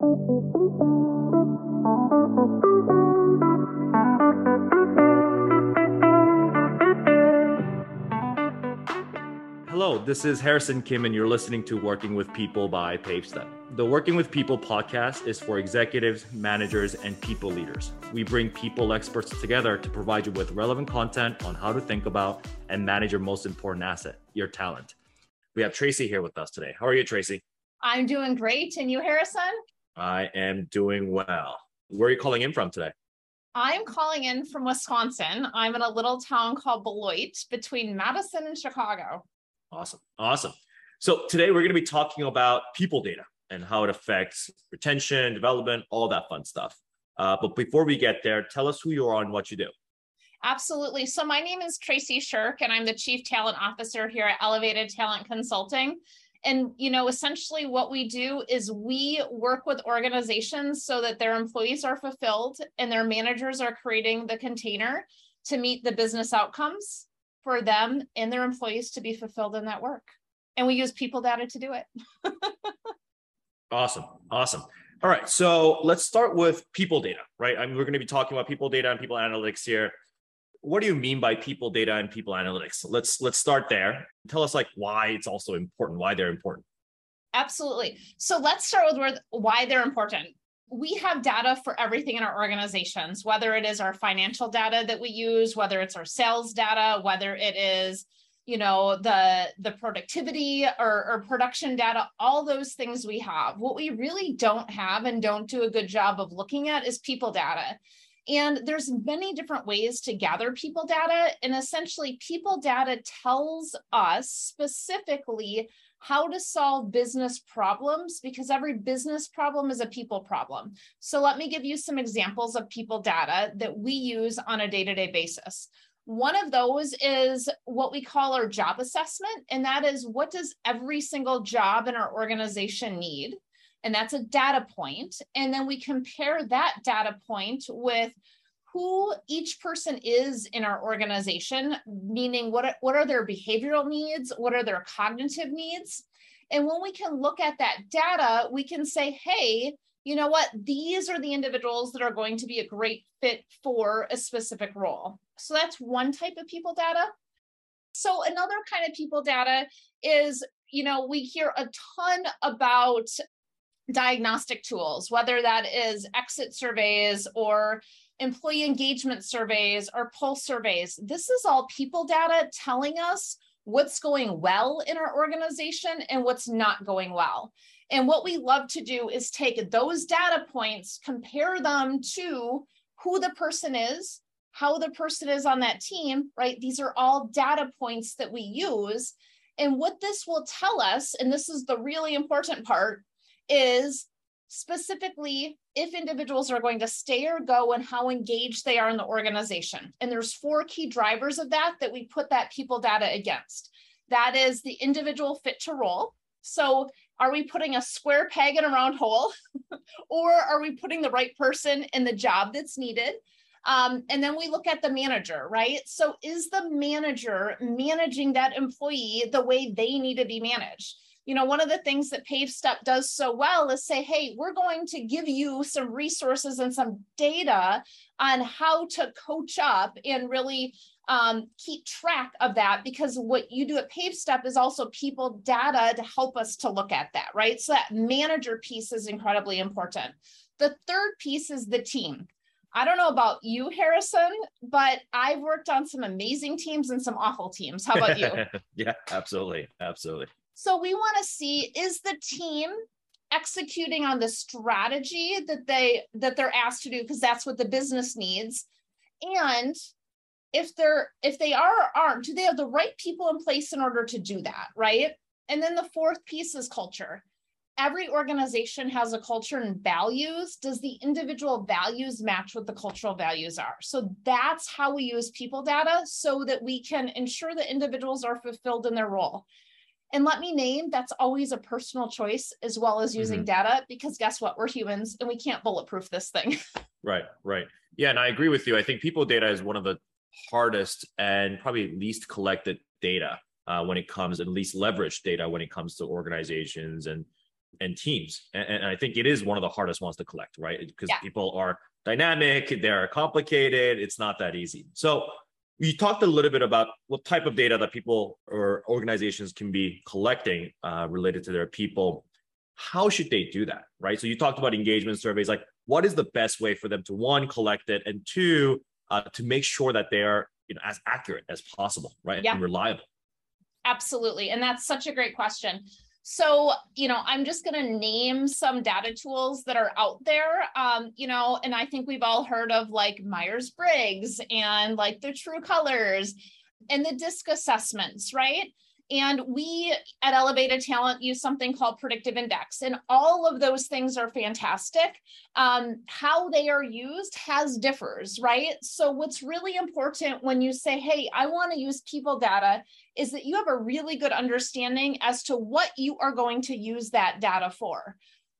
Hello, this is Harrison Kim, and you're listening to Working with People by PaveStep. The Working with People podcast is for executives, managers, and people leaders. We bring people experts together to provide you with relevant content on how to think about and manage your most important asset, your talent. We have Tracy here with us today. How are you, Tracy? I'm doing great. And you, Harrison? I am doing well. Where are you calling in from today? I'm calling in from Wisconsin. I'm in a little town called Beloit between Madison and Chicago. Awesome. Awesome. So today we're going to be talking about people data and how it affects retention, development, all that fun stuff. Uh, but before we get there, tell us who you are and what you do. Absolutely. So my name is Tracy Shirk, and I'm the Chief Talent Officer here at Elevated Talent Consulting. And you know, essentially, what we do is we work with organizations so that their employees are fulfilled and their managers are creating the container to meet the business outcomes for them and their employees to be fulfilled in that work. And we use people data to do it. awesome. Awesome. All right. So let's start with people data, right? I mean, we're going to be talking about people data and people analytics here. What do you mean by people data and people analytics? Let's let's start there. Tell us like why it's also important, why they're important. Absolutely. So let's start with why they're important we have data for everything in our organizations, whether it is our financial data that we use, whether it's our sales data, whether it is you know the the productivity or, or, production data all those things we have what we really don't have and don't do a good job of looking at is people data and there's many different ways to gather people data and essentially people data tells us specifically how to solve business problems because every business problem is a people problem. So let me give you some examples of people data that we use on a day-to-day basis. One of those is what we call our job assessment, and that is what does every single job in our organization need? And that's a data point. And then we compare that data point with who each person is in our organization, meaning what, what are their behavioral needs, what are their cognitive needs. And when we can look at that data, we can say, hey, you know what, these are the individuals that are going to be a great fit for a specific role. So that's one type of people data. So another kind of people data is, you know, we hear a ton about diagnostic tools, whether that is exit surveys or employee engagement surveys or pulse surveys. This is all people data telling us what's going well in our organization and what's not going well. And what we love to do is take those data points, compare them to who the person is, how the person is on that team, right? These are all data points that we use. And what this will tell us, and this is the really important part, is specifically if individuals are going to stay or go and how engaged they are in the organization. And there's four key drivers of that that we put that people data against. That is the individual fit to role. So are we putting a square peg in a round hole or are we putting the right person in the job that's needed? Um, and then we look at the manager, right? So is the manager managing that employee the way they need to be managed? You know, one of the things that PaveStep does so well is say, hey, we're going to give you some resources and some data on how to coach up and really um, keep track of that because what you do at PaveStep is also people data to help us to look at that, right? So that manager piece is incredibly important. The third piece is the team. I don't know about you, Harrison, but I've worked on some amazing teams and some awful teams. How about you? yeah, absolutely. Absolutely. So we want to see is the team executing on the strategy that they that they're asked to do? Because that's what the business needs. And if they're if they are aren't do they have the right people in place in order to do that right? And then the fourth piece is culture. Every organization has a culture and values. Does the individual values match what the cultural values are? So that's how we use people data so that we can ensure that individuals are fulfilled in their role and let me name that's always a personal choice as well as using mm-hmm. data because guess what? We're humans and we can't bulletproof this thing. right, right. Yeah, and I agree with you. I think people data is one of the hardest and probably least collected data uh, when it comes and least leveraged data when it comes to organizations and and teams. And, and, I think it is one of the hardest ones to collect, right? Because yeah. people are dynamic, they're complicated, it's not that easy. So you talked a little bit about what type of data that people or organizations can be collecting uh, related to their people. How should they do that, right? So you talked about engagement surveys. Like, what is the best way for them to one collect it, and two uh, to make sure that they are you know as accurate as possible, right, yeah. and reliable. Absolutely, and that's such a great question. So, you know, I'm just going to name some data tools that are out there. Um, you know, and I think we've all heard of like Myers Briggs and like the True Colors and the DISC assessments, right? And we at Elevated Talent use something called predictive index. And all of those things are fantastic. Um, how they are used has differs, right? So, what's really important when you say, hey, I want to use people data, is that you have a really good understanding as to what you are going to use that data for.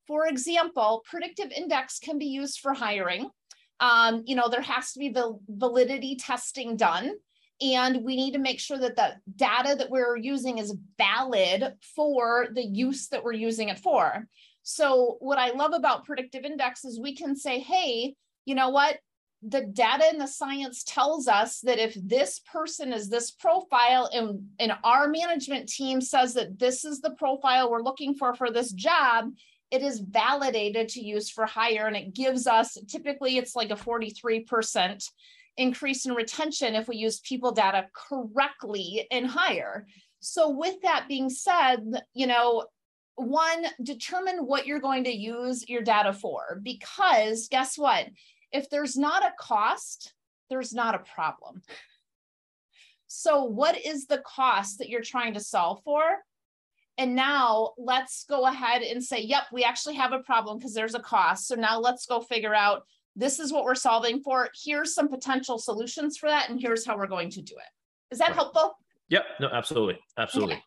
For example, predictive index can be used for hiring. Um, you know, there has to be the validity testing done and we need to make sure that the data that we're using is valid for the use that we're using it for. So, what I love about predictive index is we can say, hey, you know what? The data and the science tells us that if this person is this profile and, and our management team says that this is the profile we're looking for for this job, it is validated to use for hire and it gives us typically it's like a 43% increase in retention if we use people data correctly and hire. So, with that being said, you know, one, determine what you're going to use your data for, because guess what? If there's not a cost, there's not a problem. So, what is the cost that you're trying to solve for? And now let's go ahead and say, yep, we actually have a problem because there's a cost. So now let's go figure out this is what we're solving for. Here's some potential solutions for that, and here's how we're going to do it. Is that right. helpful? Yep. No, absolutely. Absolutely. Okay.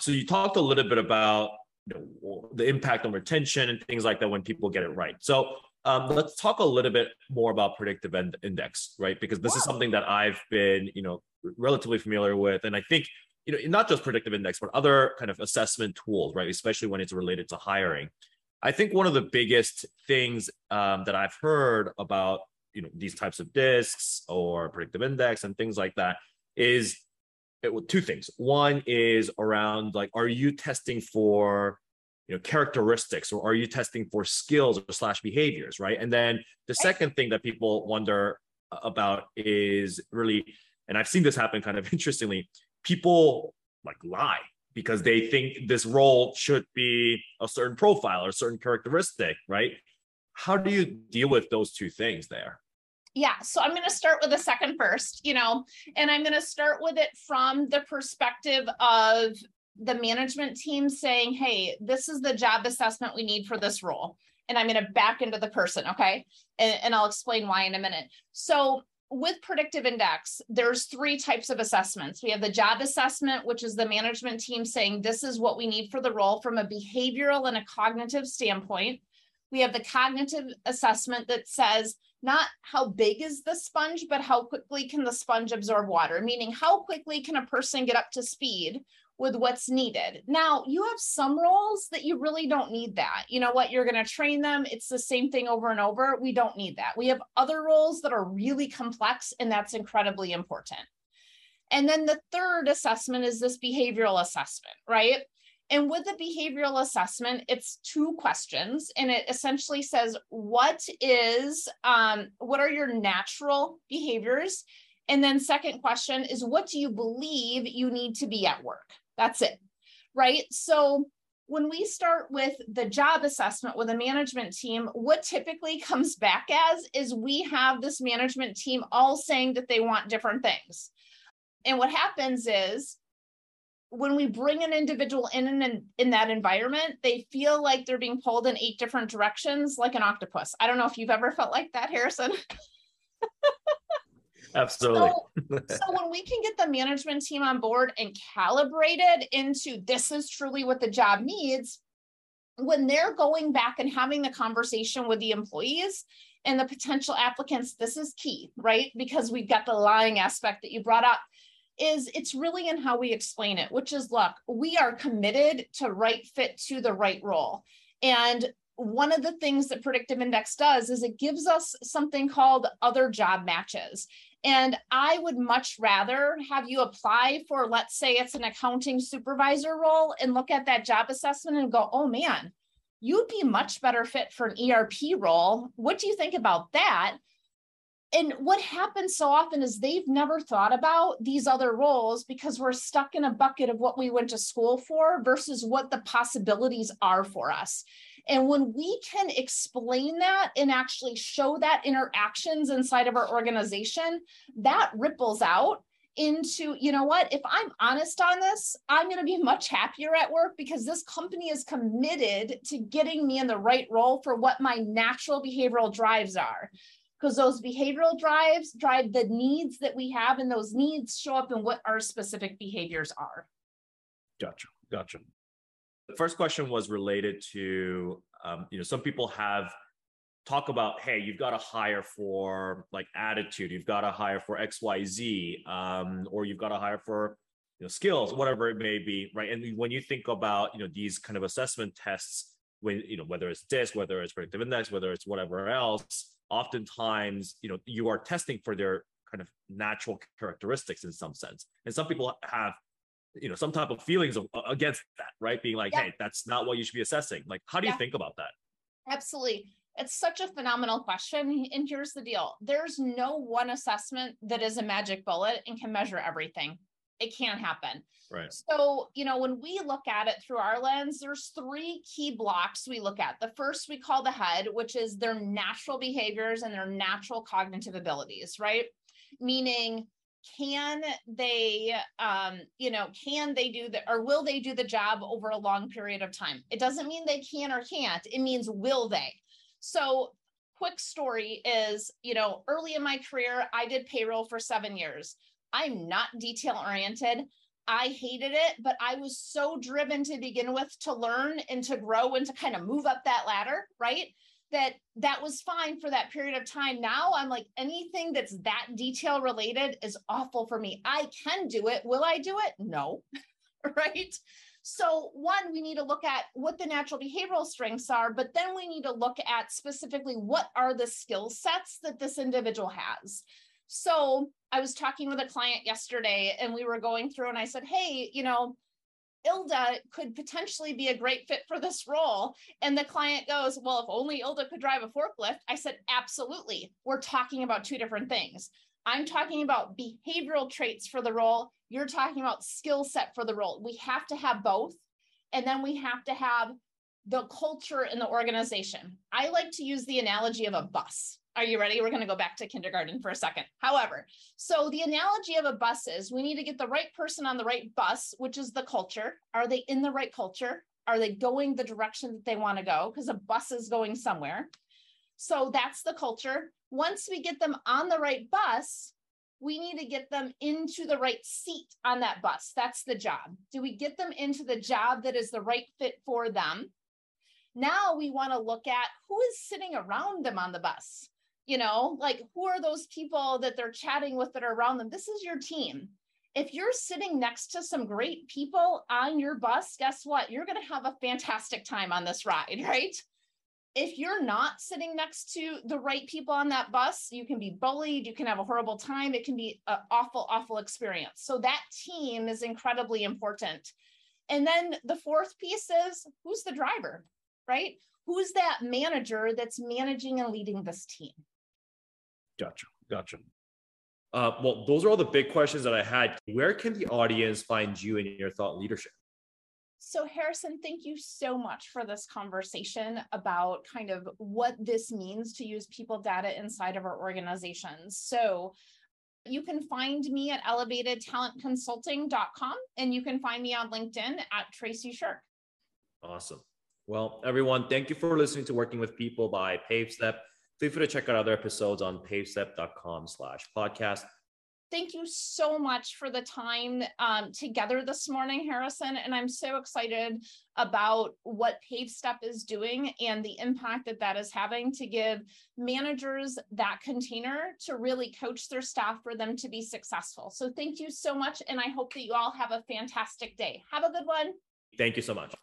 So you talked a little bit about you know, the impact on retention and things like that when people get it right. So um, let's talk a little bit more about predictive index, right? Because this wow. is something that I've been, you know, relatively familiar with, and I think you know not just predictive index, but other kind of assessment tools, right? Especially when it's related to hiring. I think one of the biggest things um, that I've heard about you know these types of discs or predictive index and things like that is it, two things. One is around like, are you testing for you know characteristics or are you testing for skills or slash behaviors, right? And then the second thing that people wonder about is really, and I've seen this happen kind of interestingly, people like lie because they think this role should be a certain profile or a certain characteristic, right? How do you deal with those two things there? Yeah, so I'm going to start with the second first, you know, and I'm going to start with it from the perspective of the management team saying, hey, this is the job assessment we need for this role. And I'm going to back into the person, okay? And, and I'll explain why in a minute. So with predictive index there's three types of assessments. We have the job assessment which is the management team saying this is what we need for the role from a behavioral and a cognitive standpoint. We have the cognitive assessment that says not how big is the sponge but how quickly can the sponge absorb water? Meaning how quickly can a person get up to speed with what's needed. Now, you have some roles that you really don't need that. You know what? You're going to train them. It's the same thing over and over. We don't need that. We have other roles that are really complex, and that's incredibly important. And then the third assessment is this behavioral assessment, right? And with the behavioral assessment, it's two questions, and it essentially says, "What is, um, what are your natural behaviors?" And then second question is, "What do you believe you need to be at work?" That's it. Right. So when we start with the job assessment with a management team, what typically comes back as is we have this management team all saying that they want different things. And what happens is when we bring an individual in in, in that environment, they feel like they're being pulled in eight different directions like an octopus. I don't know if you've ever felt like that, Harrison. Absolutely. So, so, when we can get the management team on board and calibrated into this is truly what the job needs, when they're going back and having the conversation with the employees and the potential applicants, this is key, right? Because we've got the lying aspect that you brought up. is it's really in how we explain it, which is look, we are committed to right fit to the right role. And one of the things that predictive index does is it gives us something called other job matches. And I would much rather have you apply for, let's say it's an accounting supervisor role and look at that job assessment and go, oh man, you'd be much better fit for an ERP role. What do you think about that? And what happens so often is they've never thought about these other roles because we're stuck in a bucket of what we went to school for versus what the possibilities are for us. And when we can explain that and actually show that interactions inside of our organization, that ripples out into, you know what, if I'm honest on this, I'm going to be much happier at work because this company is committed to getting me in the right role for what my natural behavioral drives are. Because those behavioral drives drive the needs that we have, and those needs show up in what our specific behaviors are. Gotcha. Gotcha. The first question was related to, um, you know, some people have talk about hey you've got to hire for like attitude you've got to hire for xyz um, or you've got to hire for you know skills whatever it may be right? And when you think about you know these kind of assessment tests when you know whether it's DISC whether it's predictive index whether it's whatever else oftentimes you know you are testing for their kind of natural characteristics in some sense. And some people have you know some type of feelings of, against that right being like yeah. hey that's not what you should be assessing like how do you think about that absolutely it's such a phenomenal question. And here's the deal there's no one assessment that is a magic bullet and can measure everything. It can't happen. Right. So, you know, when we look at it through our lens, there's three key blocks we look at. The first we call the head, which is their natural behaviors and their natural cognitive abilities, right? Meaning, can they um you know can they do the or will they do the job over a long period of time it doesn't mean they can or can't it means will they so, quick story is, you know, early in my career, I did payroll for seven years. I'm not detail oriented. I hated it, but I was so driven to begin with to learn and to grow and to kind of move up that ladder, right? That that was fine for that period of time. Now I'm like anything that's that detail related is awful for me. I can do it. Will I do it? No. right? So, one, we need to look at what the natural behavioral strengths are, but then we need to look at specifically what are the skill sets that this individual has. So, I was talking with a client yesterday and we were going through, and I said, Hey, you know, Ilda could potentially be a great fit for this role. And the client goes, Well, if only Ilda could drive a forklift. I said, Absolutely. We're talking about two different things. I'm talking about behavioral traits for the role. You're talking about skill set for the role. We have to have both. And then we have to have the culture in the organization. I like to use the analogy of a bus. Are you ready? We're going to go back to kindergarten for a second. However, so the analogy of a bus is we need to get the right person on the right bus, which is the culture. Are they in the right culture? Are they going the direction that they want to go? Because a bus is going somewhere. So that's the culture. Once we get them on the right bus, we need to get them into the right seat on that bus. That's the job. Do we get them into the job that is the right fit for them? Now we want to look at who is sitting around them on the bus. You know, like who are those people that they're chatting with that are around them? This is your team. If you're sitting next to some great people on your bus, guess what? You're going to have a fantastic time on this ride, right? if you're not sitting next to the right people on that bus, you can be bullied, you can have a horrible time, it can be an awful, awful experience. So that team is incredibly important. And then the fourth piece is who's the driver, right? Who's that manager that's managing and leading this team? Gotcha. Gotcha. Uh, well, those are all the big questions that I had. Where can the audience find you and your thought leadership? So, Harrison, thank you so much for this conversation about kind of what this means to use people data inside of our organizations. So, you can find me at elevatedtalentconsulting.com and you can find me on LinkedIn at Tracy Shirk. Awesome. Well, everyone, thank you for listening to Working with People by PaveStep. Feel free to check out other episodes on pavestep.com slash podcast. thank you so much for the time um, together this morning, Harrison. And I'm so excited about what PaveStep is doing and the impact that that is having to give managers that container to really coach their staff for them to be successful. So thank you so much. And I hope that you all have a fantastic day. Have a good one. Thank you so much.